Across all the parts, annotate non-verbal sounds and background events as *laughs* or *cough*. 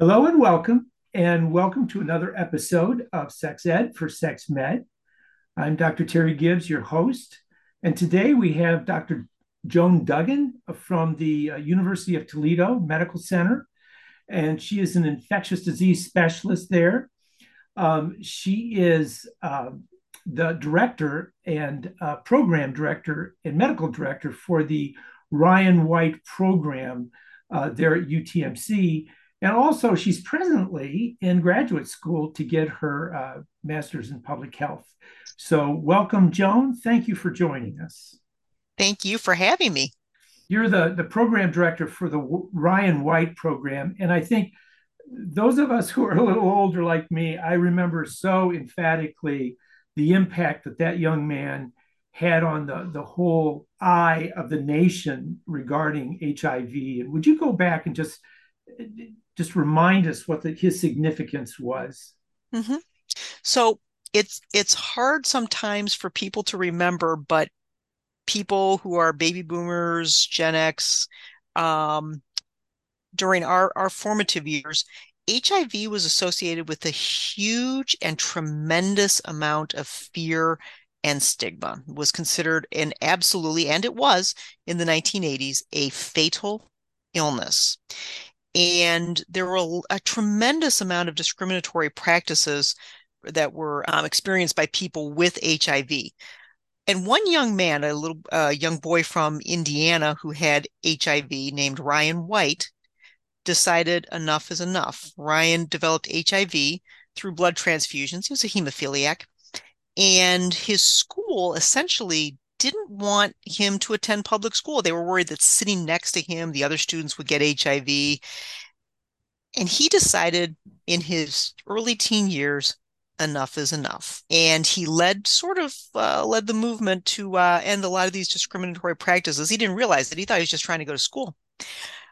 Hello and welcome, and welcome to another episode of Sex Ed for Sex Med. I'm Dr. Terry Gibbs, your host, and today we have Dr. Joan Duggan from the uh, University of Toledo Medical Center, and she is an infectious disease specialist there. Um, she is uh, the director and uh, program director and medical director for the Ryan White program uh, there at UTMC and also, she's presently in graduate school to get her uh, master's in public health. So, welcome, Joan. Thank you for joining us. Thank you for having me. You're the, the program director for the Ryan White program. And I think those of us who are a little older, like me, I remember so emphatically the impact that that young man had on the, the whole eye of the nation regarding HIV. And would you go back and just just remind us what the, his significance was. Mm-hmm. So it's it's hard sometimes for people to remember, but people who are baby boomers, Gen X, um, during our our formative years, HIV was associated with a huge and tremendous amount of fear and stigma. It was considered an absolutely, and it was in the 1980s, a fatal illness. And there were a, tremendous amount of discriminatory practices that were um, experienced by people with HIV. And one young man, a little uh, young boy from Indiana who had HIV named Ryan White, decided enough is enough. Ryan developed HIV through blood transfusions. He was a hemophiliac. And his school essentially didn't want him to attend public school. They were worried that sitting next to him, the other students would get HIV. And he decided in his early teen years, enough is enough. And he led sort of uh, led the movement to uh, end a lot of these discriminatory practices. He didn't realize that. He thought he was just trying to go to school.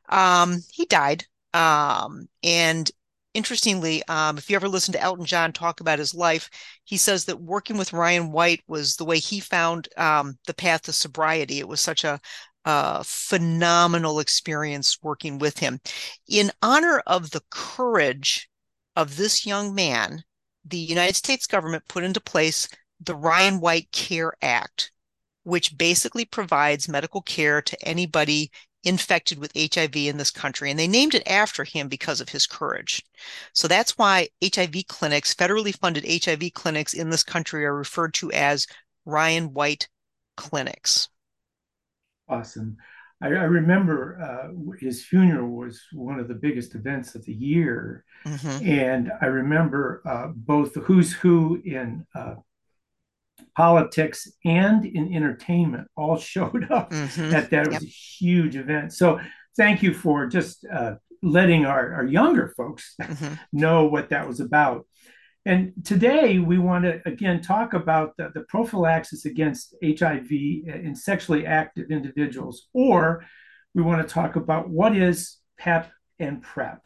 Um, he died. Um, and interestingly, um, if you ever listen to Elton John talk about his life, he says that working with Ryan White was the way he found um, the path to sobriety. It was such a, a phenomenal experience working with him. In honor of the courage of this young man, the United States government put into place the Ryan White Care Act, which basically provides medical care to anybody infected with HIV in this country. And they named it after him because of his courage. So that's why HIV clinics, federally funded HIV clinics in this country, are referred to as Ryan White clinics. Awesome. I, I remember uh, his funeral was one of the biggest events of the year. Mm-hmm. And I remember uh, both the who's who in uh, politics and in entertainment all *laughs* showed up mm-hmm. that that was yep. a huge event so thank you for just uh, letting our, our younger folks *laughs* mm-hmm. know what that was about and today we want to again talk about the, the prophylaxis against hiv in sexually active individuals or we want to talk about what is pep and prep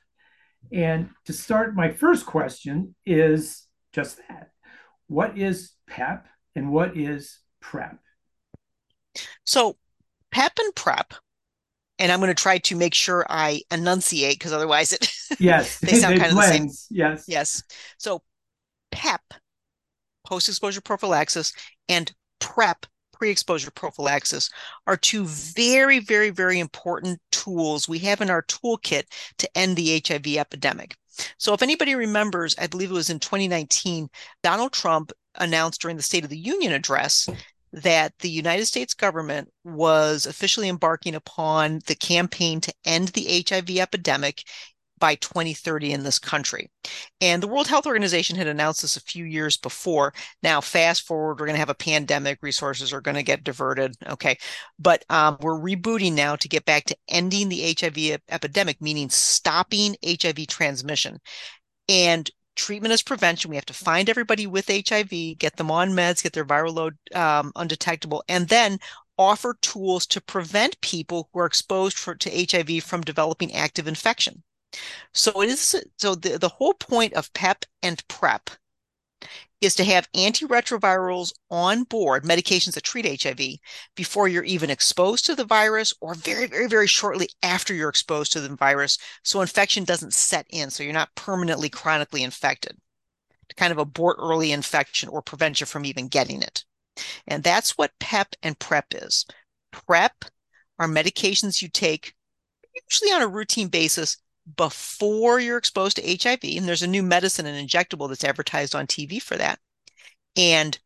and to start my first question is just that what is pep and what is PrEP? So, PEP and PrEP, and I'm going to try to make sure I enunciate because otherwise it *laughs* yes they sound kind blend. of the same. Yes, yes. So, PEP, post-exposure prophylaxis, and PrEP, pre-exposure prophylaxis, are two very, very, very important tools we have in our toolkit to end the HIV epidemic. So, if anybody remembers, I believe it was in 2019, Donald Trump announced during the State of the Union address that the United States government was officially embarking upon the campaign to end the HIV epidemic by 2030 in this country. And the World Health Organization had announced this a few years before. Now, fast forward, we're going to have a pandemic, resources are going to get diverted. Okay. But um, we're rebooting now to get back to ending the HIV epidemic, meaning stopping HIV transmission. And treatment is prevention. We have to find everybody with HIV, get them on meds, get their viral load um, undetectable, and then offer tools to prevent people who are exposed for, to HIV from developing active infection. So it is so the, the whole point of PEP and PrEP is to have antiretrovirals on board, medications that treat HIV, before you're even exposed to the virus or very, very, very shortly after you're exposed to the virus. So infection doesn't set in. So you're not permanently chronically infected to kind of abort early infection or prevent you from even getting it. And that's what PEP and PrEP is. PrEP are medications you take usually on a routine basis before you're exposed to HIV. And there's a new medicine and injectable that's advertised on TV for that. And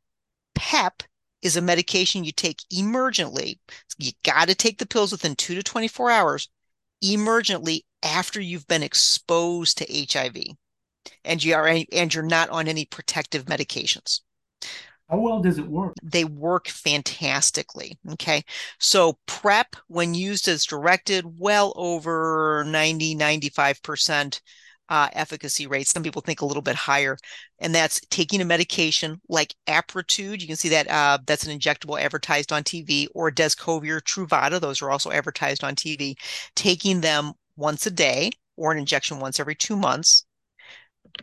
PEP is a medication you take emergently. You got to take the pills within two to 24 hours emergently after you've been exposed to HIV and you are and you're not on any protective medications. How well does it work? They work fantastically. Okay. So PrEP, when used as directed, well over 90, 95% uh, efficacy rates. Some people think a little bit higher. And that's taking a medication like Apretude. You can see that uh, that's an injectable advertised on TV, or Descovy, Truvada. Those are also advertised on TV. Taking them once a day or an injection once every two months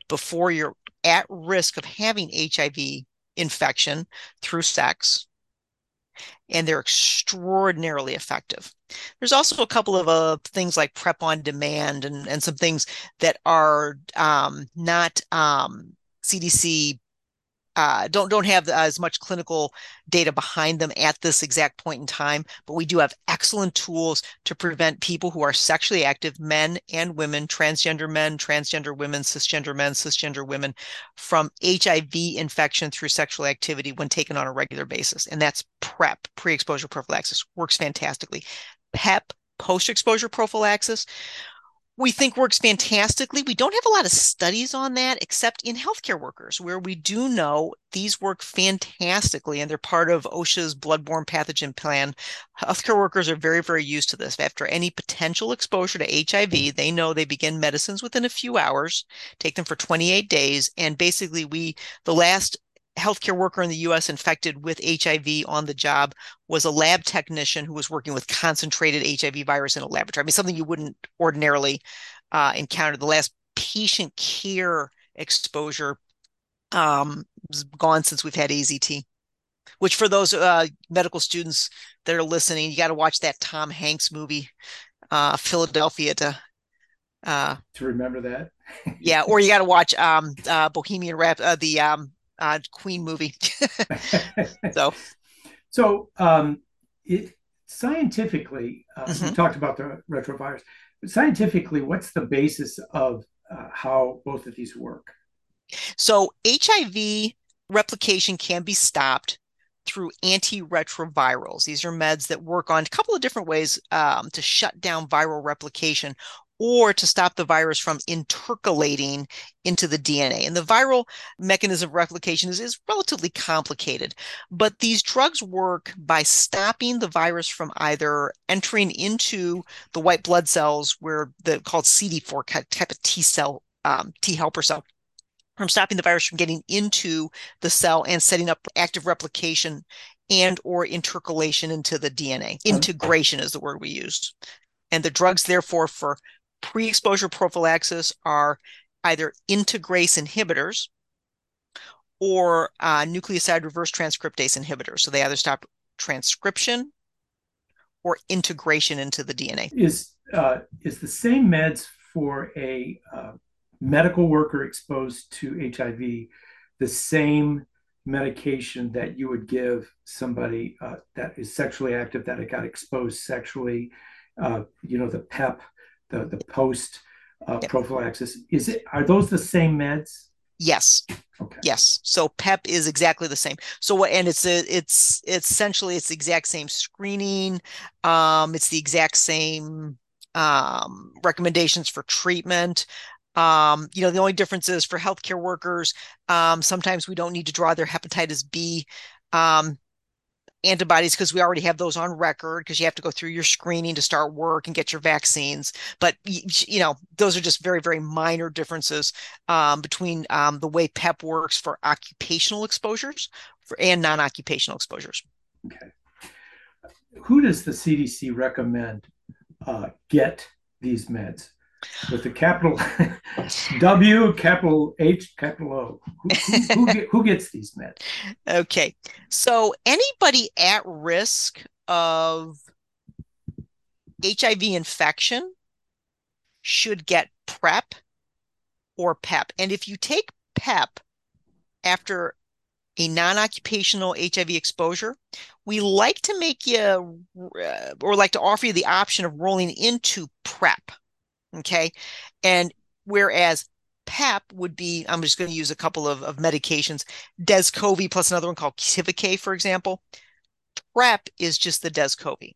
before you're at risk of having HIV infection through sex. And they're extraordinarily effective. There's also a couple of uh, things like PrEP on demand and, and some things that are um, not um, CDC uh, don't don't have as much clinical data behind them at this exact point in time, but we do have excellent tools to prevent people who are sexually active, men and women, transgender men, transgender women, cisgender men, cisgender women, from HIV infection through sexual activity when taken on a regular basis. And that's PrEP, pre-exposure prophylaxis, works fantastically. PEP, post-exposure prophylaxis we think works fantastically. We don't have a lot of studies on that except in healthcare workers, where we do know these work fantastically and they're part of OSHA's bloodborne pathogen plan. Healthcare workers are very, very used to this. After any potential exposure to HIV, they know they begin medicines within a few hours, take them for 28 days. And basically, we, the last healthcare worker in the US infected with HIV on the job was a lab technician who was working with concentrated HIV virus in a laboratory. I mean, something you wouldn't ordinarily uh, encounter. The last patient care exposure um, was gone since we've had AZT. Which, for those uh, medical students that are listening, you got to watch that Tom Hanks movie, uh, Philadelphia, to uh, to remember that. yeah, or you got to watch um, uh, Bohemian Rap, uh, the um, uh, Queen movie. *laughs* *laughs* so, so um, it, scientifically, uh, mm-hmm. we talked about the retrovirus. But scientifically, what's the basis of uh, how both of these work? So, HIV replication can be stopped through antiretrovirals. These are meds that work on a couple of different ways um, to shut down viral replication or to stop the virus from intercalating into the DNA. And the viral mechanism of replication is, is relatively complicated, but these drugs work by stopping the virus from either entering into the white blood cells, where the called CD4 type of T cell, um, T helper cell, from stopping the virus from getting into the cell and setting up active replication and or intercalation into the DNA. Integration is the word we use. And the drugs, therefore, for pre-exposure prophylaxis are either integrase inhibitors or uh, nucleoside reverse transcriptase inhibitors. So they either stop transcription or integration into the DNA. Is uh, is the same meds for a uh, medical worker exposed to HIV the same medication that you would give somebody uh, that is sexually active that got exposed sexually? Uh, you know, the PEP the the post uh, prophylaxis. Is it are those the same meds? Yes. Okay. Yes. So PEP is exactly the same. So what and it's a, it's it's essentially it's the exact same screening. Um, it's the exact same um, recommendations for treatment. Um, you know, the only difference is for healthcare workers, um, sometimes we don't need to draw their hepatitis B um, antibodies because we already have those on record because you have to go through your screening to start work and get your vaccines. But you know, those are just very very minor differences um, between um, the way PEP works for occupational exposures for, and non-occupational exposures. Okay. Who does the CDC recommend uh, get these meds? With the capital *laughs* W, capital H, capital O. Who, who, who, who, gets these meds? Okay. So anybody at risk of HIV infection should get PrEP or PEP. And if you take PEP after a non-occupational HIV exposure, we like to make you uh, or like to offer you the option of rolling into PrEP. Okay. And whereas PEP would be, I'm just going to use a couple of, of medications, Descovy plus another one called Tivicay, for example. PrEP is just the Descovy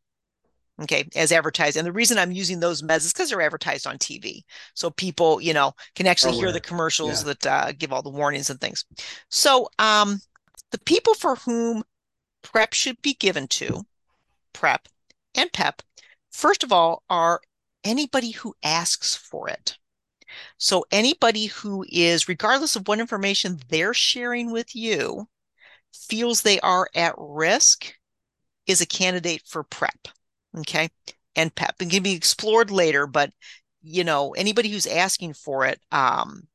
okay, as advertised. And the reason I'm using those meds is because they're advertised on TV. So people, you know, can actually oh, hear the commercials yeah. that uh, give all the warnings and things. So um, the people for whom PrEP should be given to, PrEP and PEP, first of all, are anybody who asks for it. So anybody who is, regardless of what information they're sharing with you, feels they are at risk is a candidate for PrEP okay and pep and can be explored later but you know anybody who's asking for it um,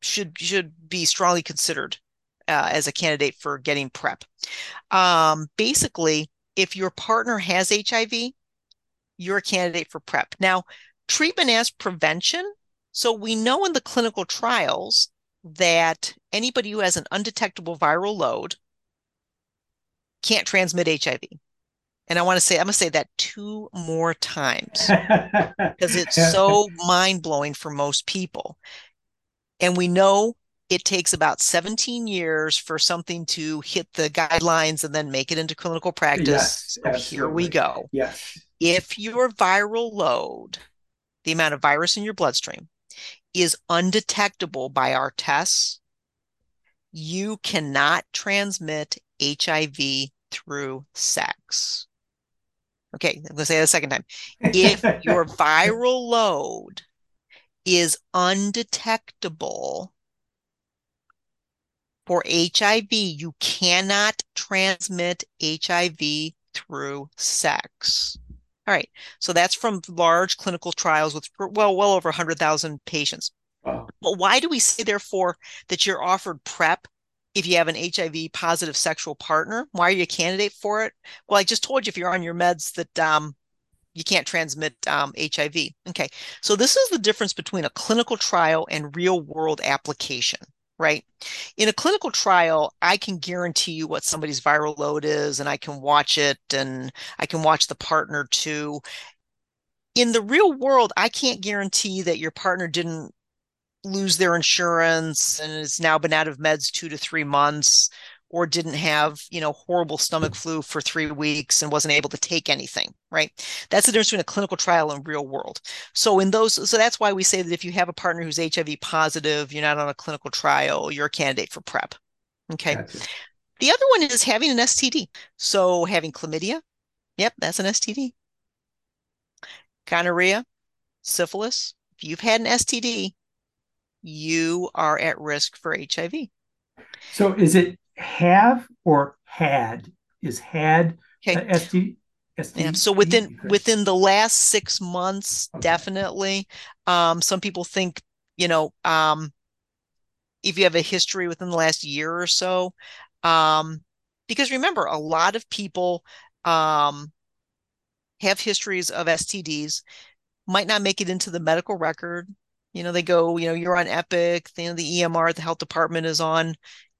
should should be strongly considered uh, as a candidate for getting prep um, basically if your partner has hiv you're a candidate for prep. Now treatment as prevention. So we know in the clinical trials that anybody who has an undetectable viral load can't transmit hiv and I want to say, I'm going to say that two more times *laughs* because it's so mind blowing for most people. And we know it takes about 17 years for something to hit the guidelines and then make it into clinical practice. Yes, so here we go. Yes. If your viral load, the amount of virus in your bloodstream, is undetectable by our tests, you cannot transmit HIV through sex. Okay, I'm going to say it a second time. If your *laughs* viral load is undetectable for HIV, you cannot transmit HIV through sex. All right, so that's from large clinical trials with well, well over 100,000 patients. Wow. But why do we say, therefore, that you're offered PrEP if you have an HIV positive sexual partner. Why are you a candidate for it? Well, I just told you if you're on your meds that um, you can't transmit um, HIV. Okay, so this is the difference between a clinical trial and real world application. Right. In a clinical trial, I can guarantee you what somebody's viral load is, and I can watch it and I can watch the partner too. In the real world, I can't guarantee that your partner didn't lose their insurance and has now been out of meds two to three months or didn't have you know horrible stomach flu for three weeks and wasn't able to take anything right? That's the difference between a clinical trial and real world. So in those so that's why we say that if you have a partner who's hiv positive you're not on a clinical trial you're a candidate for prep okay? Gotcha. the other one is having an std so having chlamydia yep that's an std gonorrhea syphilis if you've had an std you are at risk for HIV. So is it have or had? Is had okay. ST, ST yeah. So within within the last six months, okay. definitely. Um, some people think, you know, um, if you have a history within the last year or so, um, because remember, a lot of people um, have histories of STDs, might not make it into the medical record you know, they go, you know, you're on Epic, you know, the EMR, the health department is on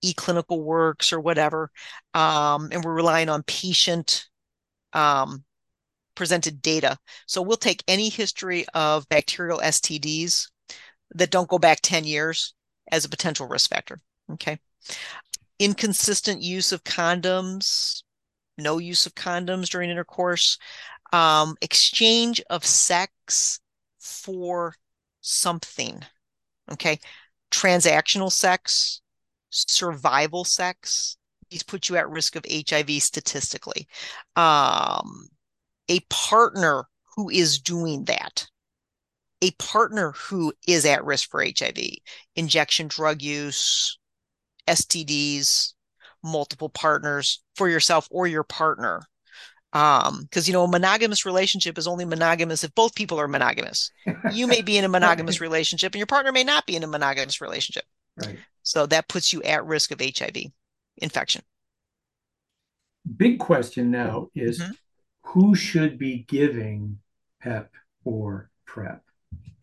eClinical Works or whatever. Um, and we're relying on patient um, presented data. So we'll take any history of bacterial STDs that don't go back 10 years as a potential risk factor. Okay. Inconsistent use of condoms, no use of condoms during intercourse, um, exchange of sex for something. Okay. Transactional sex, survival sex, these put you at risk of HIV statistically. Um, a partner who is doing that, a partner who is at risk for HIV, injection drug use, STDs, multiple partners for yourself or your partner. Um, because you know, a monogamous relationship is only monogamous if both people are monogamous. *laughs* You may be in a monogamous relationship and your partner may not be in a monogamous relationship. Right. So that puts you at risk of HIV infection. Big question now is mm-hmm. who should be giving PEP or PrEP?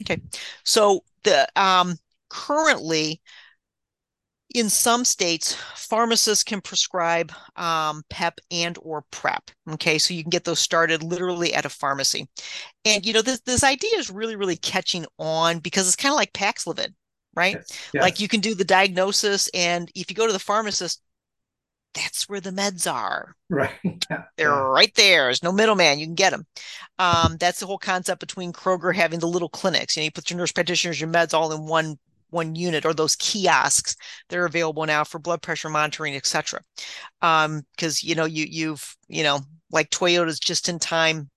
Okay. So the um currently in some states pharmacists can prescribe um, pep and or prep okay so you can get those started literally at a pharmacy and you know this, this idea is really really catching on because it's kind of like paxlovid right yes. Yes. like you can do the diagnosis and if you go to the pharmacist that's where the meds are. Right. *laughs* Yeah. They're yeah. right there. There's no middleman. You can get them. Um, that's the whole concept between Kroger having the little clinics. You know, you put your nurse practitioners, your meds all in one one unit or those kiosks that are available now for blood pressure monitoring, etc. Um, because you know, you you've, you know, like Toyota's just in time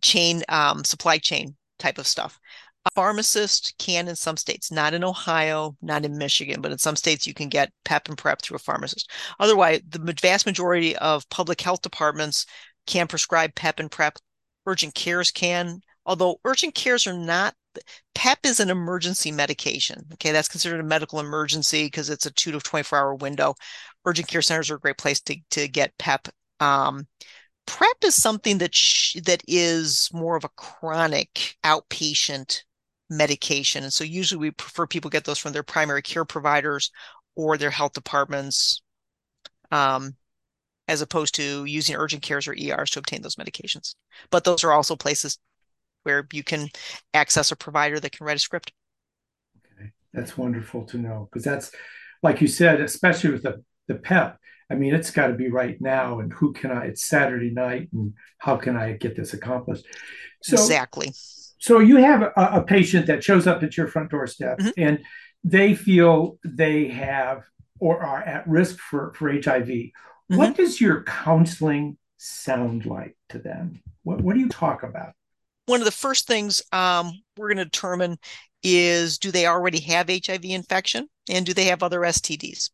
chain um supply chain type of stuff. A pharmacist can in some states, not in Ohio, not in Michigan, but in some states you can get PEP and PrEP through a pharmacist. Otherwise, the vast majority of public health departments can prescribe PEP and PrEP. Urgent cares can, although urgent cares are not PEP is an emergency medication. Okay, that's considered a medical emergency because it's a two to 24 hour window. Urgent care centers are a great place to, to get PEP. Um, PrEP is something that sh- that is more of a chronic outpatient medication, and so usually we prefer people get those from their primary care providers or their health departments, um, as opposed to using urgent cares or ERs to obtain those medications. But those are also places where you can access a provider that can write a script. Okay, that's wonderful to know because that's like you said, especially with the the PEP. I mean, it's got to be right now, and who can I? It's Saturday night, and how can I get this accomplished? So, exactly. So you have a, a patient that shows up at your front doorstep, mm-hmm. and they feel they have or are at risk for for HIV. Mm-hmm. What does your counseling sound like to them? What what do you talk about? one of the first things um, we're going to determine is do they already have HIV infection and do they have other STDs?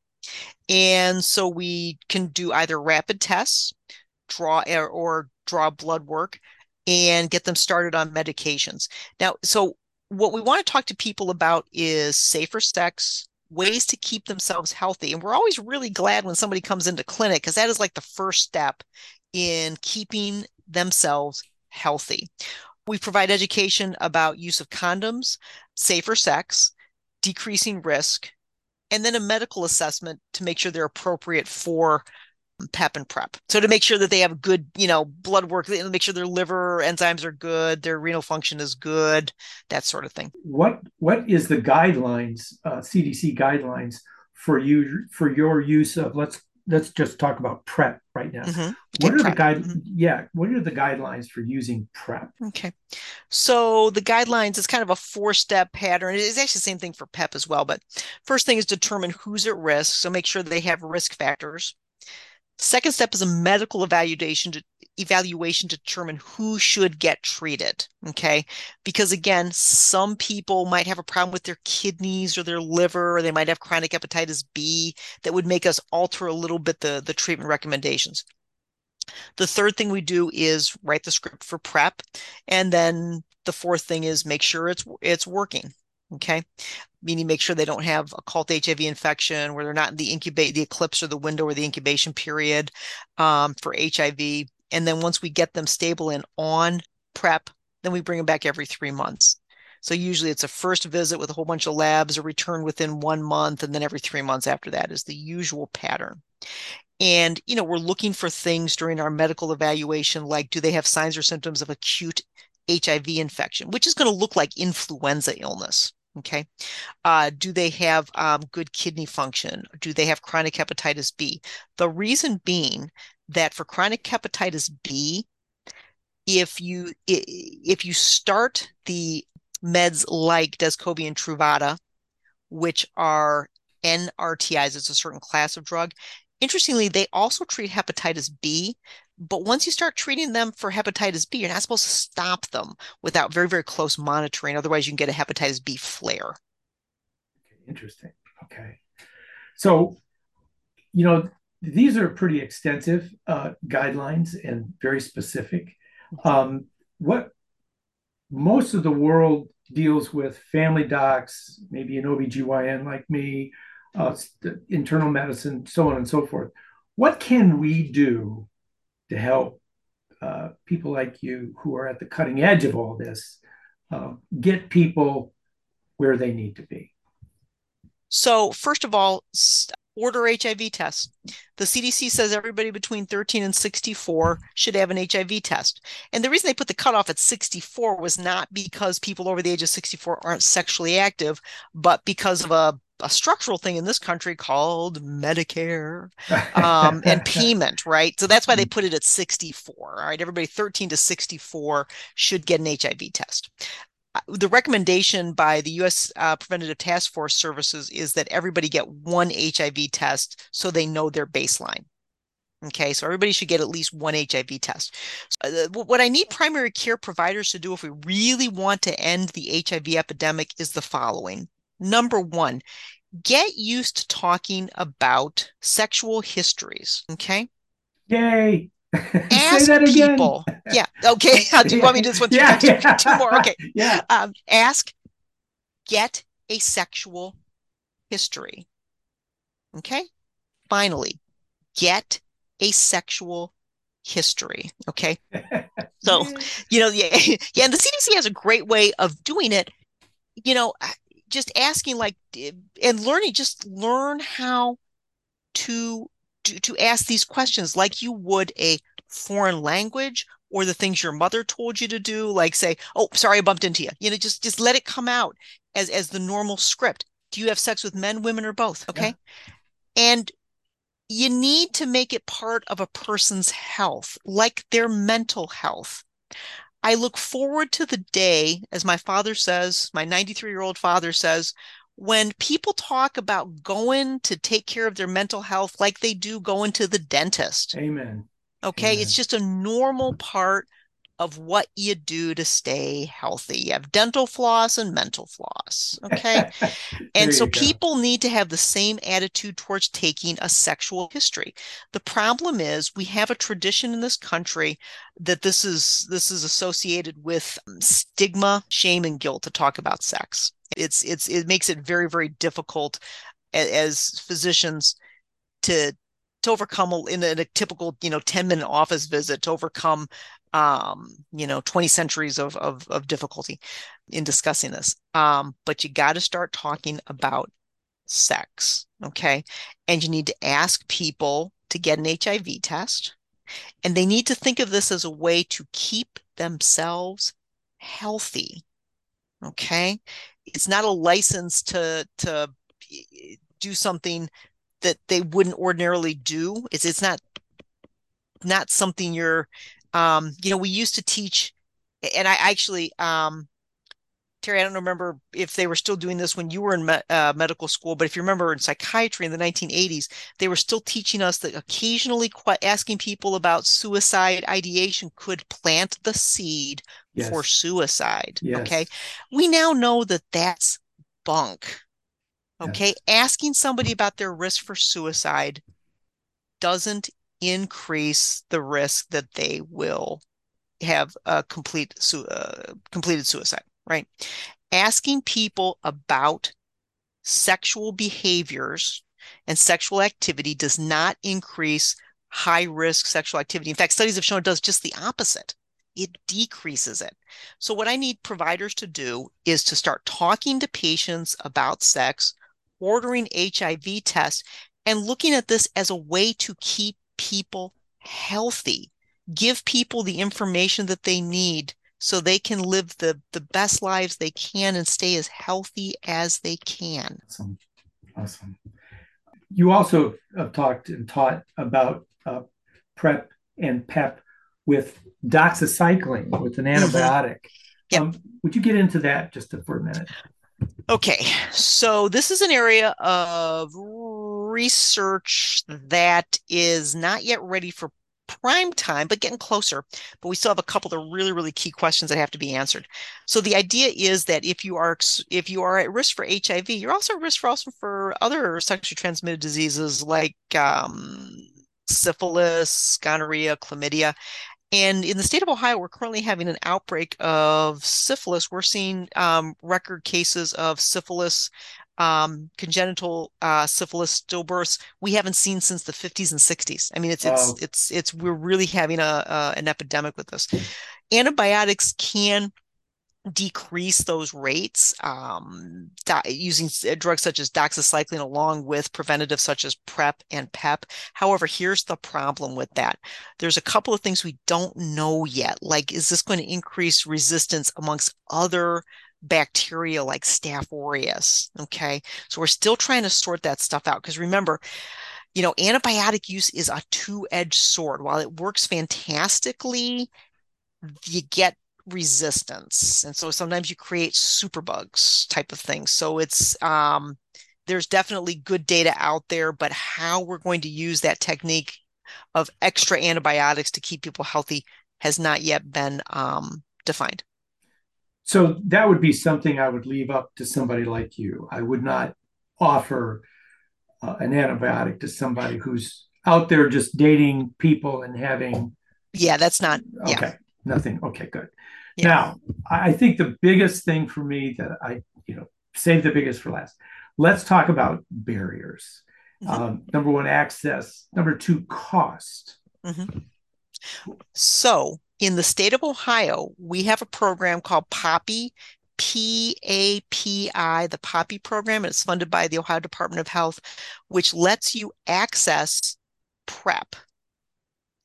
And so we can do either rapid tests, draw or, or draw blood work, and get them started on medications. Now, so what we want to talk to people about is safer sex, ways to keep themselves healthy. And we're always really glad when somebody comes into clinic because that is like the first step in keeping themselves healthy. We provide education about use of condoms, safer sex, decreasing risk, and then a medical assessment to make sure they're appropriate for PEP and PrEP. So to make sure that they have good, you know, blood work, make sure their liver enzymes are good, their renal function is good, that sort of thing. What what is the guidelines, uh, CDC guidelines for you for your use of let's let's just talk about prep right now. Mm-hmm. What are prep. the guide? Mm-hmm. Yeah, what are the guidelines for using prep? Okay, so the guidelines is kind of a four-step pattern. It is actually the same thing for PEP as well. But first thing is determine who's at risk. So make sure they have risk factors. Second step is a medical evaluation to evaluation to determine who should get treated. Okay. Because again, some people might have a problem with their kidneys or their liver, or they might have chronic hepatitis B that would make us alter a little bit the, the treatment recommendations. The third thing we do is write the script for prep. And then the fourth thing is make sure it's it's working. Okay. Meaning make sure they don't have occult HIV infection where they're not in the incubate the eclipse or the window or the incubation period um, for HIV. And then once we get them stable and on prep, then we bring them back every three months. So usually it's a first visit with a whole bunch of labs, a return within one month, and then every three months after that is the usual pattern. And, you know, we're looking for things during our medical evaluation, like do they have signs or symptoms of acute HIV infection, which is going to look like influenza illness. Okay. Uh, do they have um, good kidney function? Do they have chronic hepatitis B? The reason being that for chronic hepatitis B, if you if you start the meds like Descovy and Truvada, which are NRTIs, it's a certain class of drug. Interestingly, they also treat hepatitis B, but once you start treating them for hepatitis B, you're not supposed to stop them without very, very close monitoring. Otherwise, you can get a hepatitis B flare. Okay, interesting. Okay. So, you know, these are pretty extensive uh, guidelines and very specific. Um, what most of the world deals with family docs, maybe an OBGYN like me, uh, internal medicine, so on and so forth. What can we do to help uh, people like you who are at the cutting edge of all this uh, get people where they need to be? So, first of all, order HIV tests. The CDC says everybody between 13 and 64 should have an HIV test. And the reason they put the cutoff at 64 was not because people over the age of 64 aren't sexually active, but because of a, a structural thing in this country called Medicare um, *laughs* and payment, right? So that's why they put it at 64. All right. Everybody 13 to 64 should get an HIV test the recommendation by the U.S. Uh, Preventative Task Force Services is that everybody get one HIV test so they know their baseline. Okay, so everybody should get at least one HIV test. Uh, what I need primary care providers to do if we really want to end the HIV epidemic is the following. Number one, get used to talking about sexual histories. Okay. Yay. *laughs* ask people. Yeah. Okay. *laughs* Do you want me to do this one? *laughs* Yeah, yeah. Two more. Okay. Yeah. Um, ask, get a sexual history. Okay. Finally, get a sexual history. Okay. So, you know, yeah, yeah. And the CDC has a great way of doing it. You know, just asking like and learning, just learn how to to, to ask these questions like you would a foreign language or the things your mother told you to do like say oh sorry i bumped into you. You know just just let it come out as as the normal script. Do you have sex with men women or both? Okay? Yeah. and you need to make it part of a person's health like their mental health. I look forward to the day as my father says my 93 year old father says when people talk about going to take care of their mental health like they do going to the dentist. Amen. Okay. Amen. It's just a normal mm-hmm. part of what you do to stay healthy. You have dental floss and mental floss. Okay. *laughs* and so people need to have the same attitude towards taking a sexual history. The problem is we have a tradition in this country that this is this is associated with um, stigma, shame, and guilt to talk about sex it's it's it makes it very very difficult as, as physicians to to overcome in a, in a, typical you know 10 minute office visit to overcome um you know 20 centuries of of, of difficulty in discussing this. Um but you got to start talking about sex okay? And you need to ask people to get an hiv test and they need to think of this as a way to keep themselves healthy okay it's not a license to to do something that they wouldn't ordinarily do. It's it's not not something you're um you know we used to teach and i actually um Terry, I don't remember if they were still doing this when you were in me- uh, medical school, but if you remember in psychiatry in the 1980s, they were still teaching us that occasionally qu- asking people about suicide ideation could plant the seed yes. for suicide. Yes. Okay. We now know that that's bunk. Okay. Yes. Asking somebody about their risk for suicide doesn't increase the risk that they will have a complete su- uh, completed suicide, right? Asking people about sexual behaviors and sexual activity does not increase high risk sexual activity. In fact, studies have shown it does just the opposite it decreases it. So, what I need providers to do is to start talking to patients about sex, ordering HIV tests, and looking at this as a way to keep people healthy, give people the information that they need so they can live the, the best lives they can and stay as healthy as they can. Awesome. Awesome. You also have talked and taught about uh, PrEP and PEP with doxycycline with an mm-hmm. antibiotic. Mm-hmm. Yep. Um, would you get into that just for a minute? Okay, so this is an area of research that is not yet ready for prime time, but getting closer. But we still have a couple of really, really key questions that have to be answered. So the idea is that if you are if you are at risk for HIV, you're also at risk for also for other sexually transmitted diseases like um, syphilis, gonorrhea, chlamydia. And in the state of Ohio, we're currently having an outbreak of syphilis. We're seeing um, record cases of syphilis, um, congenital uh, syphilis stillbirths. We haven't seen since the 50s and 60s. I mean, it's it's it's it's we're really having a, a an epidemic with this. Antibiotics can decrease those rates um, using drugs such as doxycycline along with preventative such as PrEP and PEP. However, here's the problem with that. There's a couple of things we don't know yet. Like, is this going to increase resistance amongst other bacteria like Staph aureus? Okay. So we're still trying to sort that stuff out because remember, you know, antibiotic use is a two edged sword. While it works fantastically, you get resistance and so sometimes you create superbugs type of thing so it's um there's definitely good data out there but how we're going to use that technique of extra antibiotics to keep people healthy has not yet been um, defined so that would be something i would leave up to somebody like you i would not offer uh, an antibiotic to somebody who's out there just dating people and having yeah that's not okay yeah. nothing okay good yeah. Now, I think the biggest thing for me that I, you know, save the biggest for last. Let's talk about barriers. Mm-hmm. Um, number one, access. Number two, cost. Mm-hmm. So, in the state of Ohio, we have a program called Poppy, P A P I, the Poppy program, and it's funded by the Ohio Department of Health, which lets you access PrEP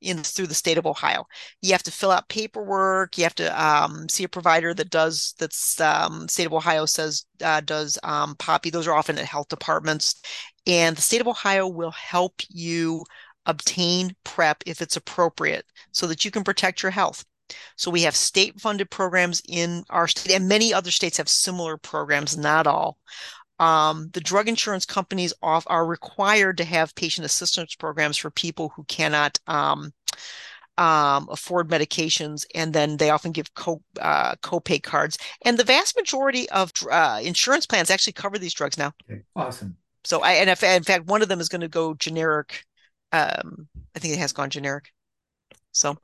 in through the state of Ohio. You have to fill out paperwork. You have to um, see a provider that does that's um, state of Ohio says uh, does um, PAPI. Those are often at health departments, and the state of Ohio will help you obtain PrEP if it's appropriate, so that you can protect your health. So we have state funded programs in our state, and many other states have similar programs. Not all um, the drug insurance companies off are required to have patient assistance programs for people who cannot um, um, afford medications, and then they often give co uh, copay cards. And the vast majority of uh, insurance plans actually cover these drugs now. Okay. Awesome. So I and if, in fact one of them is going to go generic. Um, I think it has gone generic. So.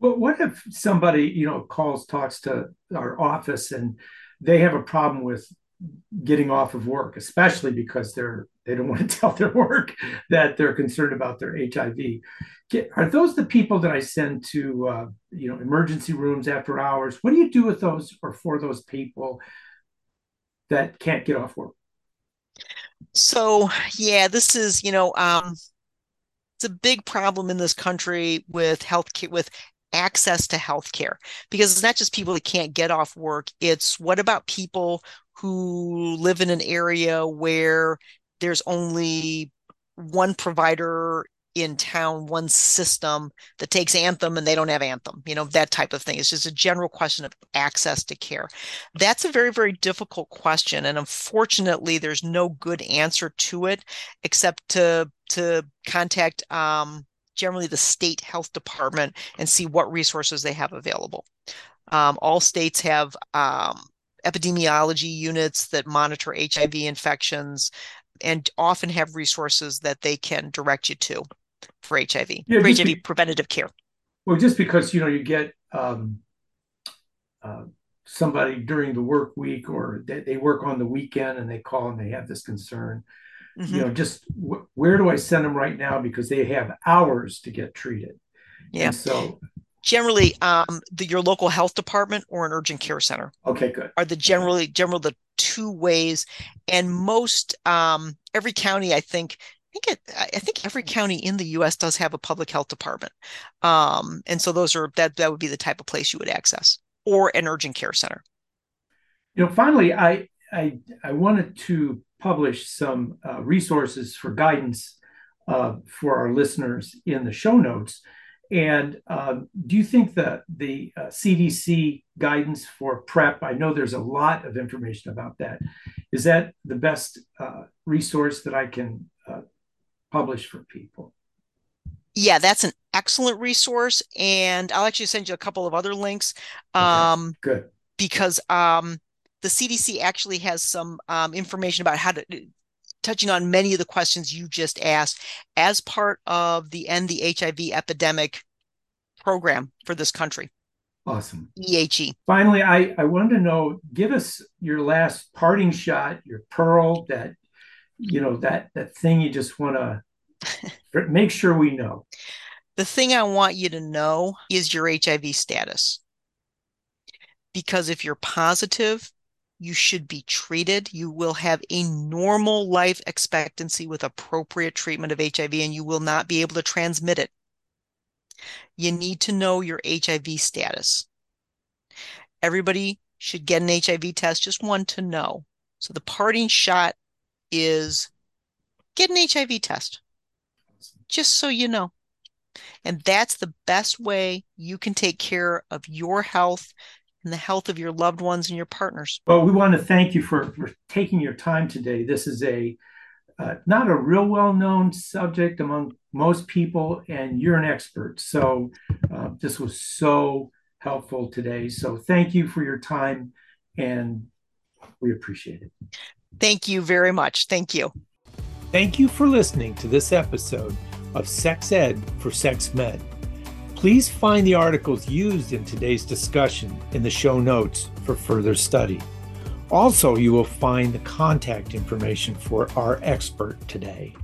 Well, what if somebody you know calls talks to our office and they have a problem with getting off of work, especially because they're they don't *laughs* want to tell their work that they're concerned about their HIV. Are those the people that I send to uh, you know emergency rooms after hours? What do you do with those or for those people that can't get off work? So yeah, this is you know um, it's a big problem in this country with health with access to health care because it's not just people that can't get off work it's what about people who live in an area where there's only one provider in town, one system that takes Anthem and they don't have Anthem, you know, that type of thing. It's just a general question of access to care. That's a very, very difficult question. And unfortunately, there's no good answer to it except to to contact um, generally the state health department and see what resources they have available. Um, all states have um, epidemiology units that monitor HIV infections and often have resources that they can direct you to for HIV, yeah, for HIV be, preventative care. Well, just because, you know, you get um, uh, somebody during the work week or they, they, work on the weekend and they call and they have this concern, mm-hmm. you know, just wh- where do I send them right now? Because they have hours to get treated. Yeah. And so generally um, the, your local health department or an urgent care center. Okay, good. Are the generally general the two ways, and most um, every county I think. I think it, I think every county in the U.S. does have a public health department, um, and so those are that that would be the type of place you would access, or an urgent care center. You know, finally, I I I wanted to publish some uh, resources for guidance uh, for our listeners in the show notes. And uh, do you think that the uh, CDC guidance for PrEP, I know there's a lot of information about that. Is that the best uh, resource that I can uh, publish for people? Yeah, that's an excellent resource. And I'll actually send you a couple of other links. Um, okay, good. Because um, the CDC actually has some um, information about how to touching on many of the questions you just asked as part of the End the HIV Epidemic program for this country. Awesome. EHE. Finally, I, I wanted to know, give us your last parting shot, your pearl, that, you know, that, that thing you just want to *laughs* make sure we know. The thing I want you to know is your HIV status. Because if you're positive, you should be treated. You will have a normal life expectancy with appropriate treatment of HIV, and you will not be able to transmit it you need to know your HIV status. Everybody should get an HIV test, just one to know. So the parting shot is get an HIV test, just so you know. And that's the best way you can take care of your health and the health of your loved ones and your partners. Well, we want to thank you for, for taking your time today. This is a uh, not a real well known subject among most people, and you're an expert. So uh, this was so helpful today. So thank you for your time, and we appreciate it. Thank you very much. Thank you. Thank you for listening to this episode of Sex Ed for Sex Med. Please find the articles used in today's discussion in the show notes for further study. Also, you will find the contact information for our expert today.